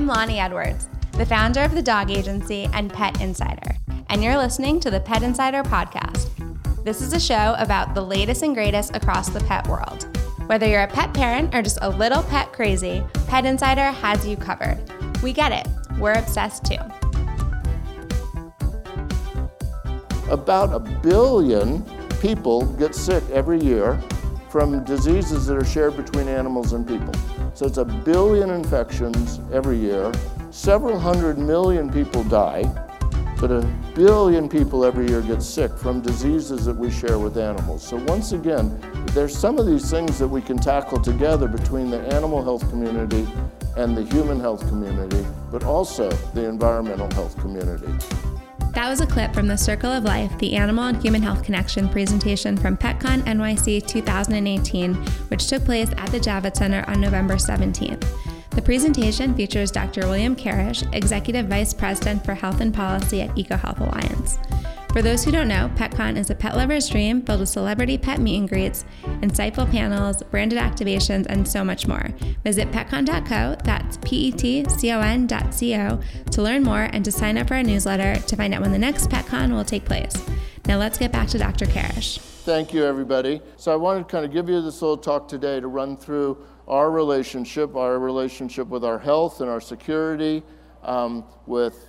I'm Loni Edwards, the founder of the dog agency and Pet Insider, and you're listening to the Pet Insider podcast. This is a show about the latest and greatest across the pet world. Whether you're a pet parent or just a little pet crazy, Pet Insider has you covered. We get it, we're obsessed too. About a billion people get sick every year from diseases that are shared between animals and people. So it's a billion infections every year. Several hundred million people die, but a billion people every year get sick from diseases that we share with animals. So once again, there's some of these things that we can tackle together between the animal health community and the human health community, but also the environmental health community. That was a clip from the Circle of Life, the Animal and Human Health Connection presentation from PetCon NYC 2018, which took place at the Javits Center on November 17th. The presentation features Dr. William Karesh, Executive Vice President for Health and Policy at EcoHealth Alliance. For those who don't know, PetCon is a pet lover's dream filled with celebrity pet meet and greets, insightful panels, branded activations, and so much more. Visit petcon.co, that's P E T C O N.co, to learn more and to sign up for our newsletter to find out when the next PetCon will take place. Now let's get back to Dr. Karesh. Thank you, everybody. So I wanted to kind of give you this little talk today to run through our relationship, our relationship with our health and our security, um, with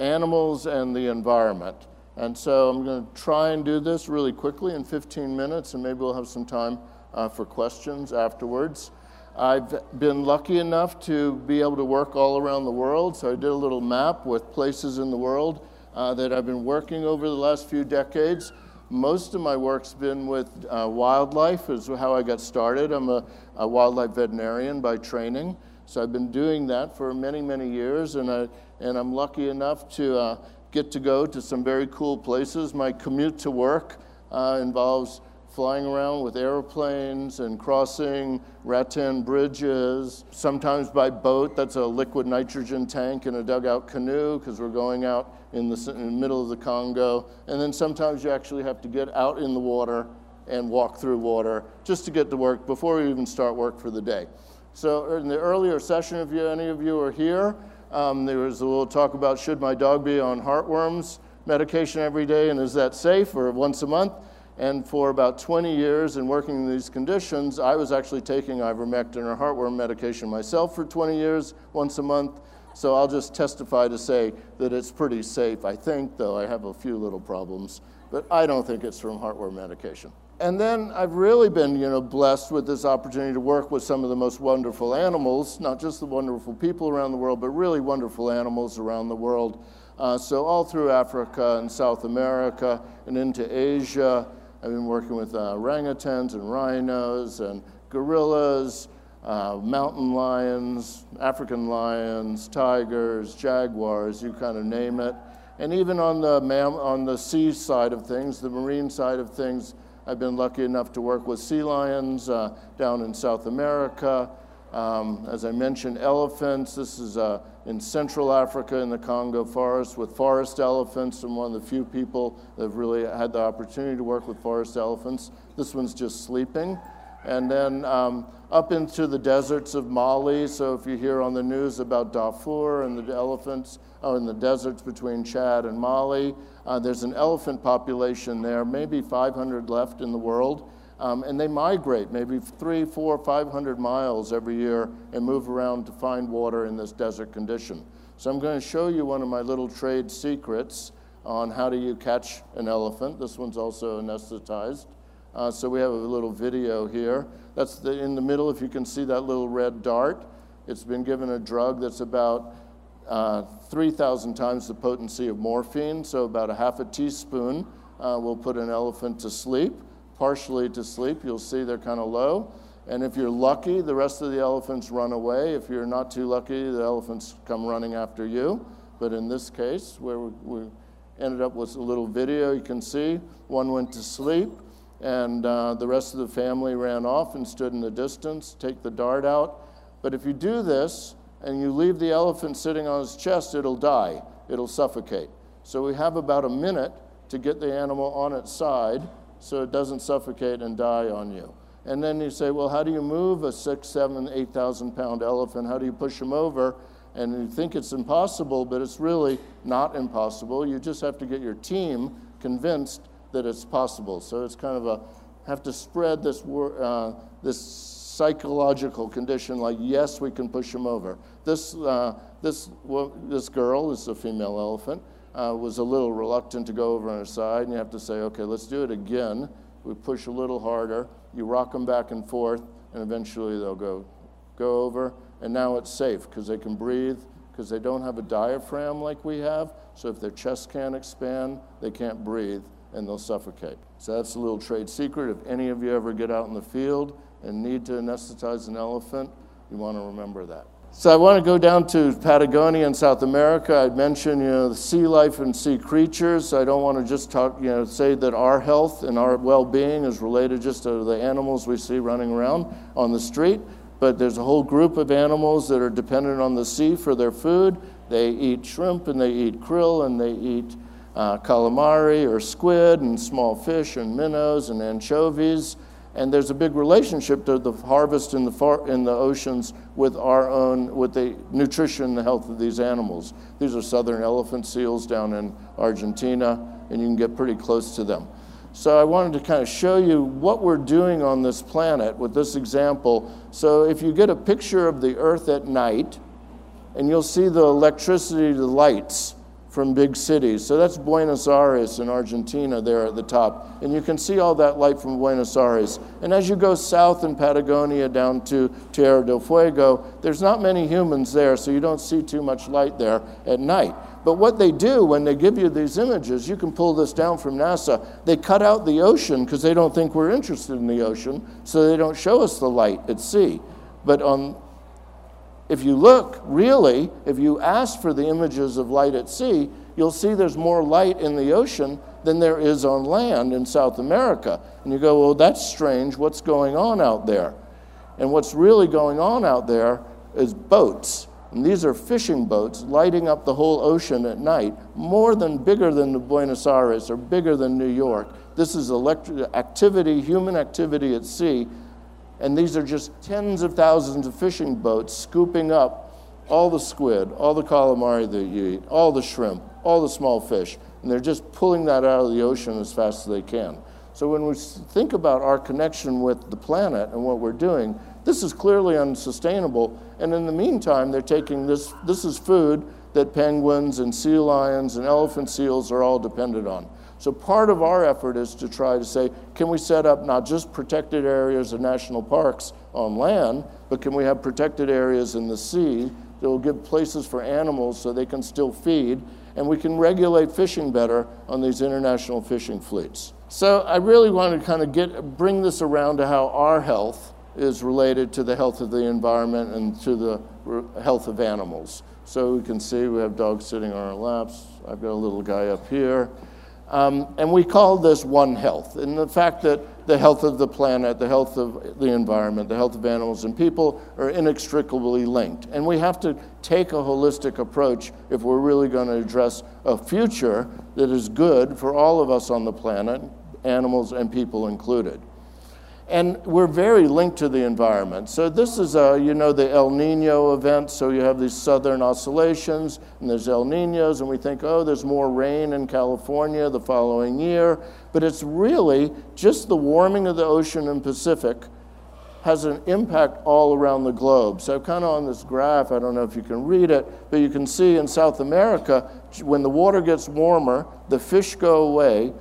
animals and the environment. And so I'm going to try and do this really quickly in 15 minutes, and maybe we'll have some time uh, for questions afterwards. I've been lucky enough to be able to work all around the world, so I did a little map with places in the world uh, that I've been working over the last few decades. Most of my work's been with uh, wildlife, is how I got started. I'm a, a, wildlife veterinarian by training, so I've been doing that for many, many years, and, I, and I'm lucky enough to uh, get to go to some very cool places. My commute to work uh, involves flying around with airplanes and crossing rattan bridges, sometimes by boat. That's a liquid nitrogen tank in a dugout canoe because we're going out in the, in the, middle of the Congo. And then sometimes you actually have to get out in the water and walk through water just to get to work before we even start work for the day. So in the earlier session, if you, any of you are here, um, there was a little talk about should my dog be on heartworms medication every day and is that safe or once a month? And for about 20 years in working in these conditions, I was actually taking ivermectin or heartworm medication myself for 20 years, once a month. So I'll just testify to say that it's pretty safe. I think, though, I have a few little problems, but I don't think it's from heartworm medication. And then I've really been, you know, blessed with this opportunity to work with some of the most wonderful animals, not just the wonderful people around the world, but really wonderful animals around the world. Uh, so all through Africa and South America and into Asia, I've been working with uh, orangutans and rhinos and gorillas, uh, mountain lions, African lions, tigers, jaguars, you kind of name it. And even on the, on the sea side of things, the marine side of things, I've been lucky enough to work with sea lions uh, down in South America. Um, as I mentioned, elephants. This is uh, in Central Africa in the Congo forest with forest elephants. I'm one of the few people that have really had the opportunity to work with forest elephants. This one's just sleeping. And then um, up into the deserts of Mali. So if you hear on the news about Darfur and the elephants, oh, in the deserts between Chad and Mali, uh, there's an elephant population there, maybe 500 left in the world. Um, and they migrate maybe three, four, 500 miles every year and move around to find water in this desert condition. So I'm going to show you one of my little trade secrets on how do you catch an elephant. This one's also anesthetized. Uh, so we have a little video here. That's the, in the middle, if you can see that little red dart. It's been given a drug that's about uh, 3,000 times the potency of morphine, so about a half a teaspoon uh, will put an elephant to sleep, partially to sleep. You'll see they're kind of low. And if you're lucky, the rest of the elephants run away. If you're not too lucky, the elephants come running after you. But in this case, where we, we ended up with a little video, you can see one went to sleep, and uh, the rest of the family ran off and stood in the distance, take the dart out. But if you do this, and you leave the elephant sitting on his chest, it'll die, it'll suffocate. So we have about a minute to get the animal on its side so it doesn't suffocate and die on you. And then you say, well, how do you move a six, seven, eight thousand pound elephant? How do you push him over? And you think it's impossible, but it's really not impossible. You just have to get your team convinced that it's possible. So it's kind of a have to spread this, uh, this psychological condition like, yes, we can push them over. This, uh, this, well, this girl, is a female elephant, uh, was a little reluctant to go over on her side, and you have to say, okay, let's do it again. We push a little harder, you rock them back and forth, and eventually they'll go, go over. And now it's safe because they can breathe, because they don't have a diaphragm like we have. So if their chest can't expand, they can't breathe and they'll suffocate. So that's a little trade secret. If any of you ever get out in the field and need to anesthetize an elephant, you want to remember that. So I want to go down to Patagonia in South America. I mentioned, you know, the sea life and sea creatures. I don't want to just talk, you know, say that our health and our well-being is related just to the animals we see running around on the street. But there's a whole group of animals that are dependent on the sea for their food. They eat shrimp and they eat krill and they eat uh, calamari or squid and small fish and minnows and anchovies. And there's a big relationship to the harvest in the, far, in the oceans with our own, with the nutrition and the health of these animals. These are southern elephant seals down in Argentina, and you can get pretty close to them. So I wanted to kind of show you what we're doing on this planet with this example. So if you get a picture of the Earth at night, and you'll see the electricity, the lights from big cities. So that's Buenos Aires in Argentina there at the top. And you can see all that light from Buenos Aires. And as you go south in Patagonia down to Tierra del Fuego, there's not many humans there, so you don't see too much light there at night. But what they do when they give you these images, you can pull this down from NASA, they cut out the ocean because they don't think we're interested in the ocean, so they don't show us the light at sea. But on if you look, really, if you ask for the images of light at sea, you'll see there's more light in the ocean than there is on land in South America. And you go, well, that's strange. What's going on out there? And what's really going on out there is boats. And these are fishing boats lighting up the whole ocean at night, more than bigger than the Buenos Aires or bigger than New York. This is electric activity, human activity at sea and these are just tens of thousands of fishing boats scooping up all the squid, all the calamari that you eat, all the shrimp, all the small fish, and they're just pulling that out of the ocean as fast as they can. So when we think about our connection with the planet and what we're doing, this is clearly unsustainable. And in the meantime, they're taking this, this is food that penguins and sea lions and elephant seals are all dependent on. So part of our effort is to try to say, can we set up not just protected areas of national parks on land, but can we have protected areas in the sea that will give places for animals so they can still feed, and we can regulate fishing better on these international fishing fleets. So I really want to kind of get bring this around to how our health is related to the health of the environment and to the health of animals. So we can see we have dogs sitting on our laps. I've got a little guy up here. Um, and we call this One Health. And the fact that the health of the planet, the health of the environment, the health of animals and people are inextricably linked. And we have to take a holistic approach if we're really going to address a future that is good for all of us on the planet, animals and people included. And we're very linked to the environment. So this is, a, you know, the El Nino event. So you have these southern oscillations, and there's El Ninos, and we think, oh, there's more rain in California the following year. But it's really just the warming of the ocean and Pacific has an impact all around the globe. So kind of on this graph, I don't know if you can read it, but you can see in South America, when the water gets warmer, the fish go away,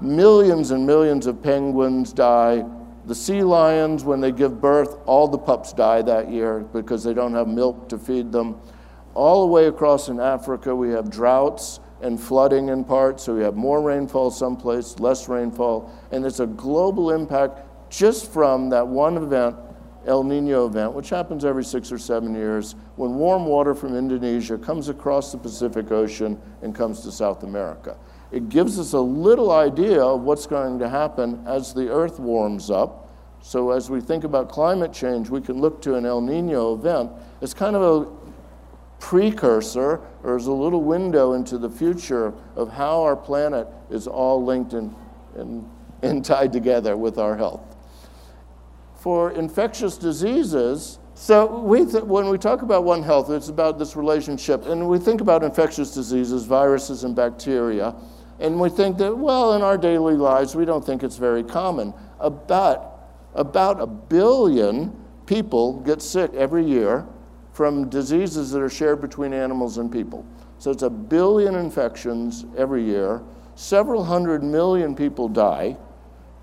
millions and millions of penguins die, the sea lions, when they give birth, all the pups die that year because they don't have milk to feed them. All the way across in Africa, we have droughts and flooding in parts, so we have more rainfall someplace, less rainfall, and it's a global impact just from that one event, El Nino event, which happens every six or seven years, when warm water from Indonesia comes across the Pacific Ocean and comes to South America it gives us a little idea of what's going to happen as the earth warms up. So, as we think about climate change, we can look to an El Nino event as kind of a precursor or as a little window into the future of how our planet is all linked and, and, and tied together with our health. For infectious diseases, So we th- when we talk about One Health, it's about this relationship, and we think about infectious diseases, viruses, and bacteria, and we think that well, in our daily lives, we don't think it's very common. About about a billion people get sick every year from diseases that are shared between animals and people. So it's a billion infections every year. Several hundred million people die,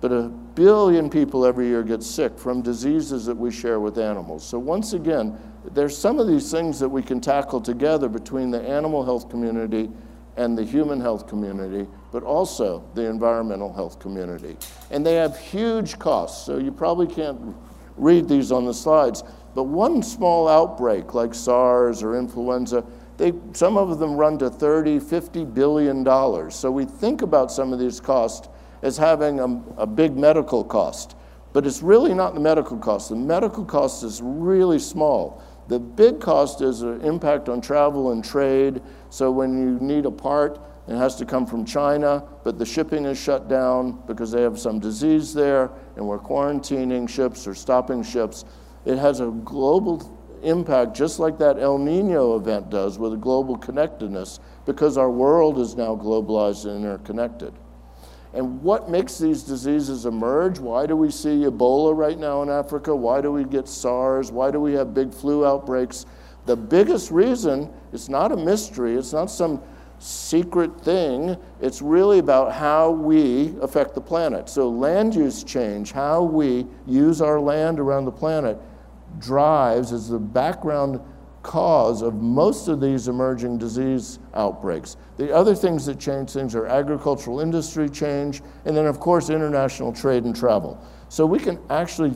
but a billion people every year get sick from diseases that we share with animals. So once again, there's some of these things that we can tackle together between the animal health community and the human health community, but also the environmental health community. And they have huge costs, so you probably can't read these on the slides. But one small outbreak like SARS or influenza they, some of them run to 30, 50 billion dollars. So we think about some of these costs as having a, a big medical cost, but it's really not the medical cost. The medical cost is really small. The big cost is an impact on travel and trade. So when you need a part, it has to come from China, but the shipping is shut down because they have some disease there, and we're quarantining ships or stopping ships. It has a global impact just like that El Nino event does with a global connectedness because our world is now globalized and interconnected. And what makes these diseases emerge? Why do we see Ebola right now in Africa? Why do we get SARS? Why do we have big flu outbreaks? The biggest reason, it's not a mystery, it's not some secret thing. It's really about how we affect the planet. So, land use change, how we use our land around the planet, drives is the background cause of most of these emerging disease outbreaks. The other things that change things are agricultural industry change, and then, of course, international trade and travel. So we can actually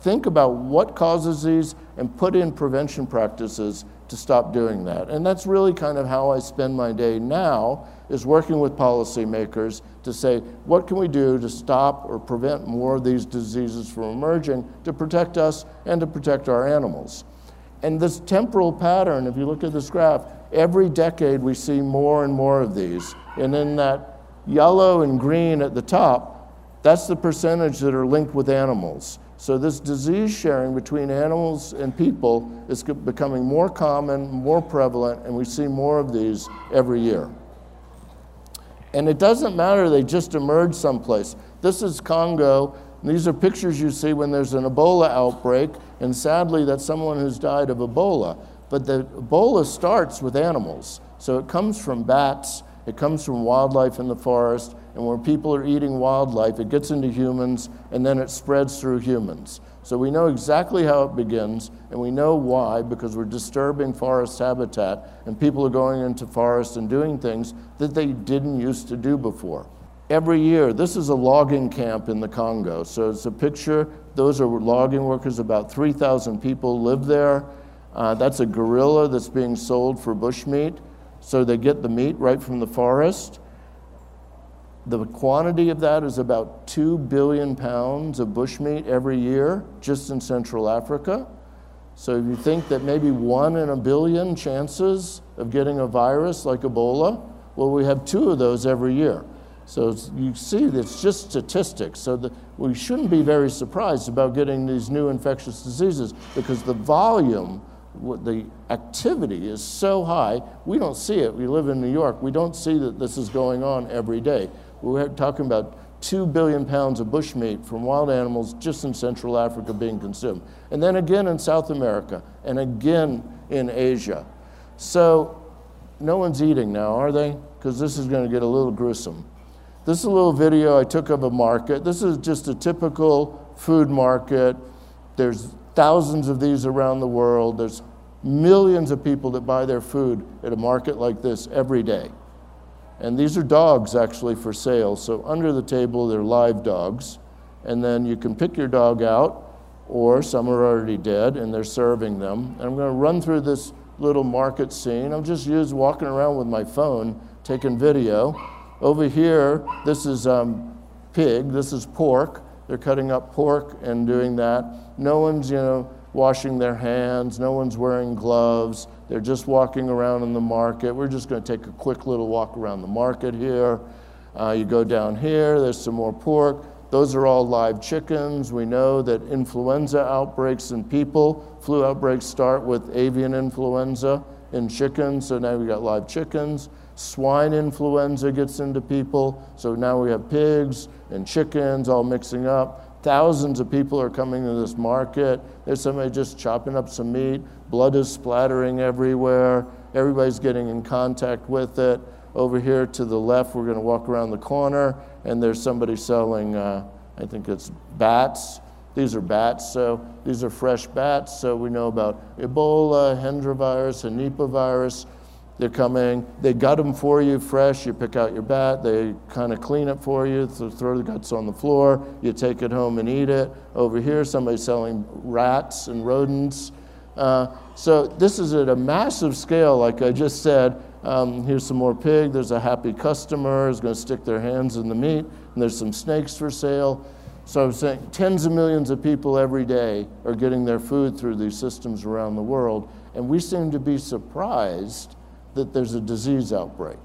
think about what causes these and put in prevention practices to stop doing that. And that's really kind of how I spend my day now is working with policymakers to say, what can we do to stop or prevent more of these diseases from emerging to protect us and to protect our animals? And this temporal pattern, if you look at this graph, every decade we see more and more of these. And in that yellow and green at the top, that's the percentage that are linked with animals. So, this disease sharing between animals and people is becoming more common, more prevalent, and we see more of these every year. And it doesn't matter, they just emerge someplace. This is Congo. These are pictures you see when there's an Ebola outbreak, and sadly, that's someone who's died of Ebola. But the Ebola starts with animals. So it comes from bats, it comes from wildlife in the forest, and when people are eating wildlife, it gets into humans and then it spreads through humans. So we know exactly how it begins and we know why because we're disturbing forest habitat and people are going into forests and doing things that they didn't used to do before. Every year, this is a logging camp in the Congo. So it's a picture, those are logging workers, about 3,000 people live there. Uh, that's a gorilla that's being sold for bushmeat. So they get the meat right from the forest. The quantity of that is about 2 billion pounds of bushmeat every year just in Central Africa. So if you think that maybe one in a billion chances of getting a virus like Ebola, well, we have two of those every year. So you see, it's just statistics. So the, we shouldn't be very surprised about getting these new infectious diseases because the volume, the activity is so high, we don't see it. We live in New York. We don't see that this is going on every day. We're talking about 2 billion pounds of bushmeat from wild animals just in Central Africa being consumed. And then again in South America, and again in Asia. So no one's eating now, are they? Because this is going to get a little gruesome. This is a little video I took of a market. This is just a typical food market. There's thousands of these around the world. There's millions of people that buy their food at a market like this every day. And these are dogs actually for sale. So under the table, they're live dogs. And then you can pick your dog out, or some are already dead and they're serving them. And I'm going to run through this little market scene. I'm just used walking around with my phone, taking video. Over here, this is um, pig, this is pork. They're cutting up pork and doing that. No one's, you know, washing their hands, no one's wearing gloves. They're just walking around in the market. We're just going to take a quick little walk around the market here. Uh, you go down here, there's some more pork. Those are all live chickens. We know that influenza outbreaks in people, flu outbreaks start with avian influenza in chickens, so now we got live chickens. Swine influenza gets into people, so now we have pigs and chickens all mixing up. Thousands of people are coming to this market. There's somebody just chopping up some meat. Blood is splattering everywhere. Everybody's getting in contact with it. Over here to the left, we're going to walk around the corner, and there's somebody selling, uh, I think it's bats. These are bats, so these are fresh bats. So we know about Ebola, Hendra virus, and Nipah virus. They're coming, they gut them for you fresh. You pick out your bat, they kind of clean it for you, throw the guts on the floor. You take it home and eat it. Over here, somebody's selling rats and rodents. Uh, so this is at a massive scale, like I just said. Um, here's some more pig. There's a happy customer who's going to stick their hands in the meat, and there's some snakes for sale. So I'm saying tens of millions of people every day are getting their food through these systems around the world, and we seem to be surprised that there's a disease outbreak.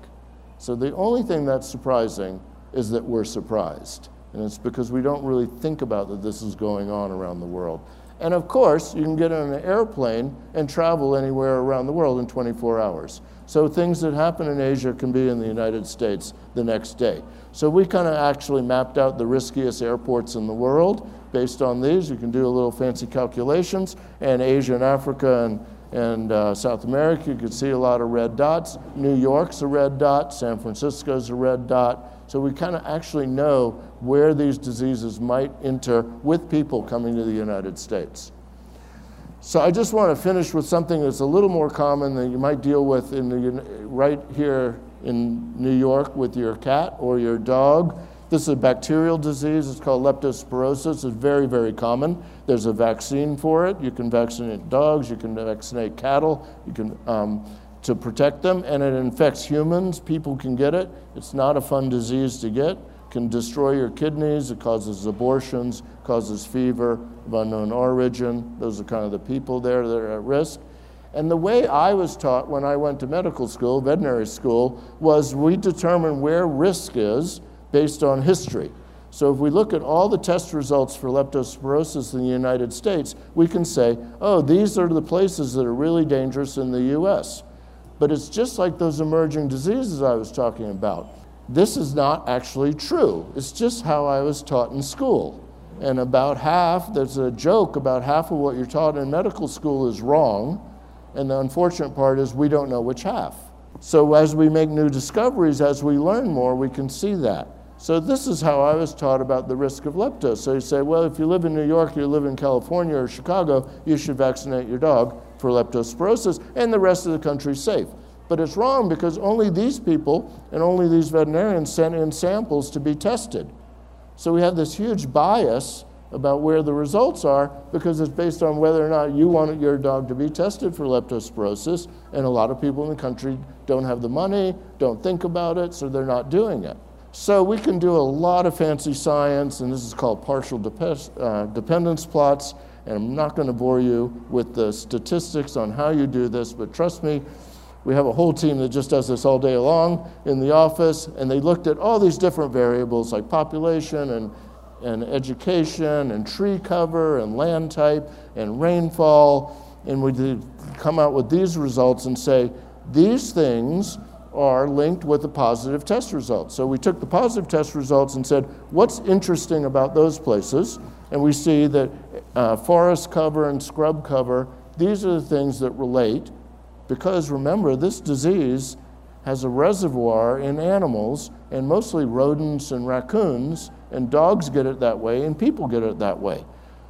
So the only thing that's surprising is that we're surprised. And it's because we don't really think about that this is going on around the world. And of course, you can get on an airplane and travel anywhere around the world in 24 hours. So things that happen in Asia can be in the United States the next day. So we kind of actually mapped out the riskiest airports in the world based on these. You can do a little fancy calculations, and Asia and Africa and and uh, South America, you can see a lot of red dots. New York's a red dot, San Francisco's a red dot. So we kind of actually know where these diseases might enter with people coming to the United States. So I just want to finish with something that's a little more common that you might deal with in the, right here in New York with your cat or your dog. This is a bacterial disease. It's called leptospirosis. It's very, very common. There's a vaccine for it. You can vaccinate dogs. You can vaccinate cattle. You can um, to protect them, and it infects humans. People can get it. It's not a fun disease to get. Can destroy your kidneys. It causes abortions. Causes fever of unknown origin. Those are kind of the people there that are at risk. And the way I was taught when I went to medical school, veterinary school, was we determine where risk is based on history. So if we look at all the test results for leptospirosis in the United States, we can say, oh, these are the places that are really dangerous in the US. But it's just like those emerging diseases I was talking about. This is not actually true. It's just how I was taught in school. And about half, there's a joke about half of what you're taught in medical school is wrong. And the unfortunate part is we don't know which half. So as we make new discoveries, as we learn more, we can see that. So this is how I was taught about the risk of lepto. So you say, well, if you live in New York, you live in California or Chicago, you should vaccinate your dog for leptospirosis, and the rest of the country's safe. But it's wrong because only these people and only these veterinarians sent in samples to be tested. So we have this huge bias about where the results are because it's based on whether or not you want your dog to be tested for leptospirosis, and a lot of people in the country don't have the money, don't think about it, so they're not doing it. So we can do a lot of fancy science, and this is called partial uh, dependence plots. And I'm not going to bore you with the statistics on how you do this, but trust me, we have a whole team that just does this all day long in the office, and they looked at all these different variables like population and, and education and tree cover and land type and rainfall, and we did come out with these results and say these things are linked with the positive test results. So we took the positive test results and said, what's interesting about those places? And we see that uh, forest cover and scrub cover, these are the things that relate because remember, this disease has a reservoir in animals and mostly rodents and raccoons, and dogs get it that way, and people get it that way.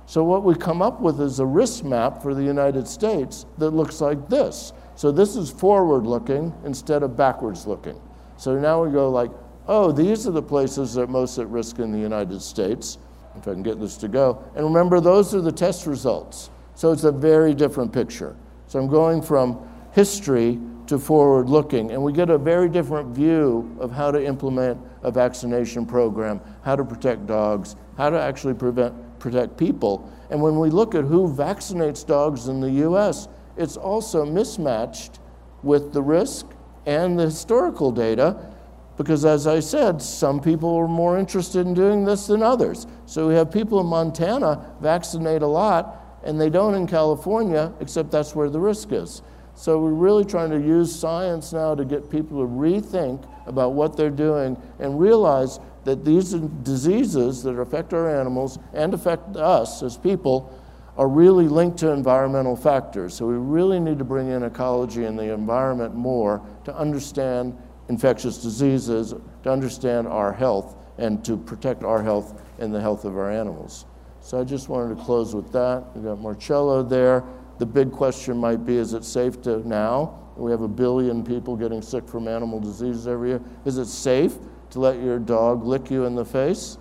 So, what we come up with is a risk map for the United States that looks like this. So this is forward looking instead of backwards looking. So now we go like, oh, these are the places that are most at risk in the United States, if I can get this to go. And remember, those are the test results. So it's a very different picture. So I'm going from history to forward looking, and we get a very different view of how to implement a vaccination program, how to protect dogs, how to actually prevent, protect people. And when we look at who vaccinates dogs in the US, it's also mismatched with the risk and the historical data. because as I said, some people are more interested in doing this than others. So we have people in Montana vaccinate a lot, and they don't in California, except that's where the risk is. So we're really trying to use science now to get people to rethink about what they're doing and realize that these diseases that affect our animals and affect us as people are really linked to environmental factors. So we really need to bring in ecology and the environment more to understand infectious diseases, to understand our health, and to protect our health and the health of our animals. So I just wanted to close with that. We've got Marcello there. The big question might be is it safe to now? We have a billion people getting sick from animal diseases every year. Is it safe to let your dog lick you in the face?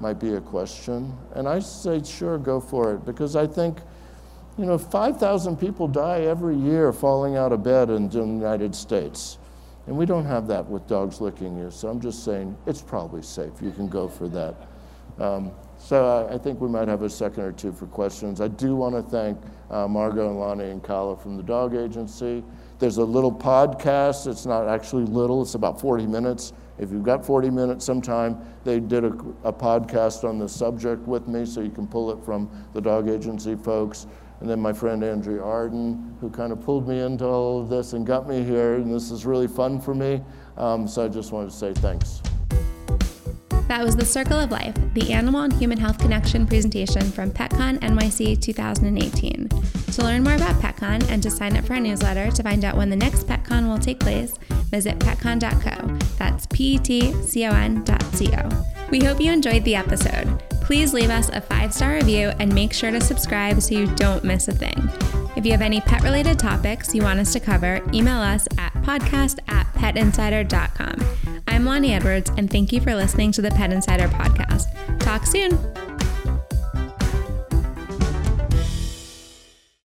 Might be a question. And I say, sure, go for it. Because I think, you know, 5,000 people die every year falling out of bed in the United States. And we don't have that with dogs licking you. So I'm just saying it's probably safe. You can go for that. Um, so I, I, think we might have a second or two for questions. I do want to thank uh, and Loni and Kala from the Dog Agency. There's a little podcast. It's not actually little, it's about 40 minutes. If you've got 40 minutes sometime, they did a, a podcast on the subject with me, so you can pull it from the Dog Agency folks and then my friend Andrea Arden, who kind of pulled me into all of this and got me here, and this is really fun for me. Um, so I just wanted to say thanks. That was The Circle of Life, the Animal and Human Health Connection presentation from PetCon NYC 2018. To learn more about PetCon and to sign up for our newsletter to find out when the next PetCon will take place, visit petcon.co. That's P E T C O N.co. We hope you enjoyed the episode please leave us a five star review and make sure to subscribe so you don't miss a thing. If you have any pet related topics you want us to cover, email us at podcast at petinsider.com. I'm Loni Edwards, and thank you for listening to the Pet Insider podcast. Talk soon.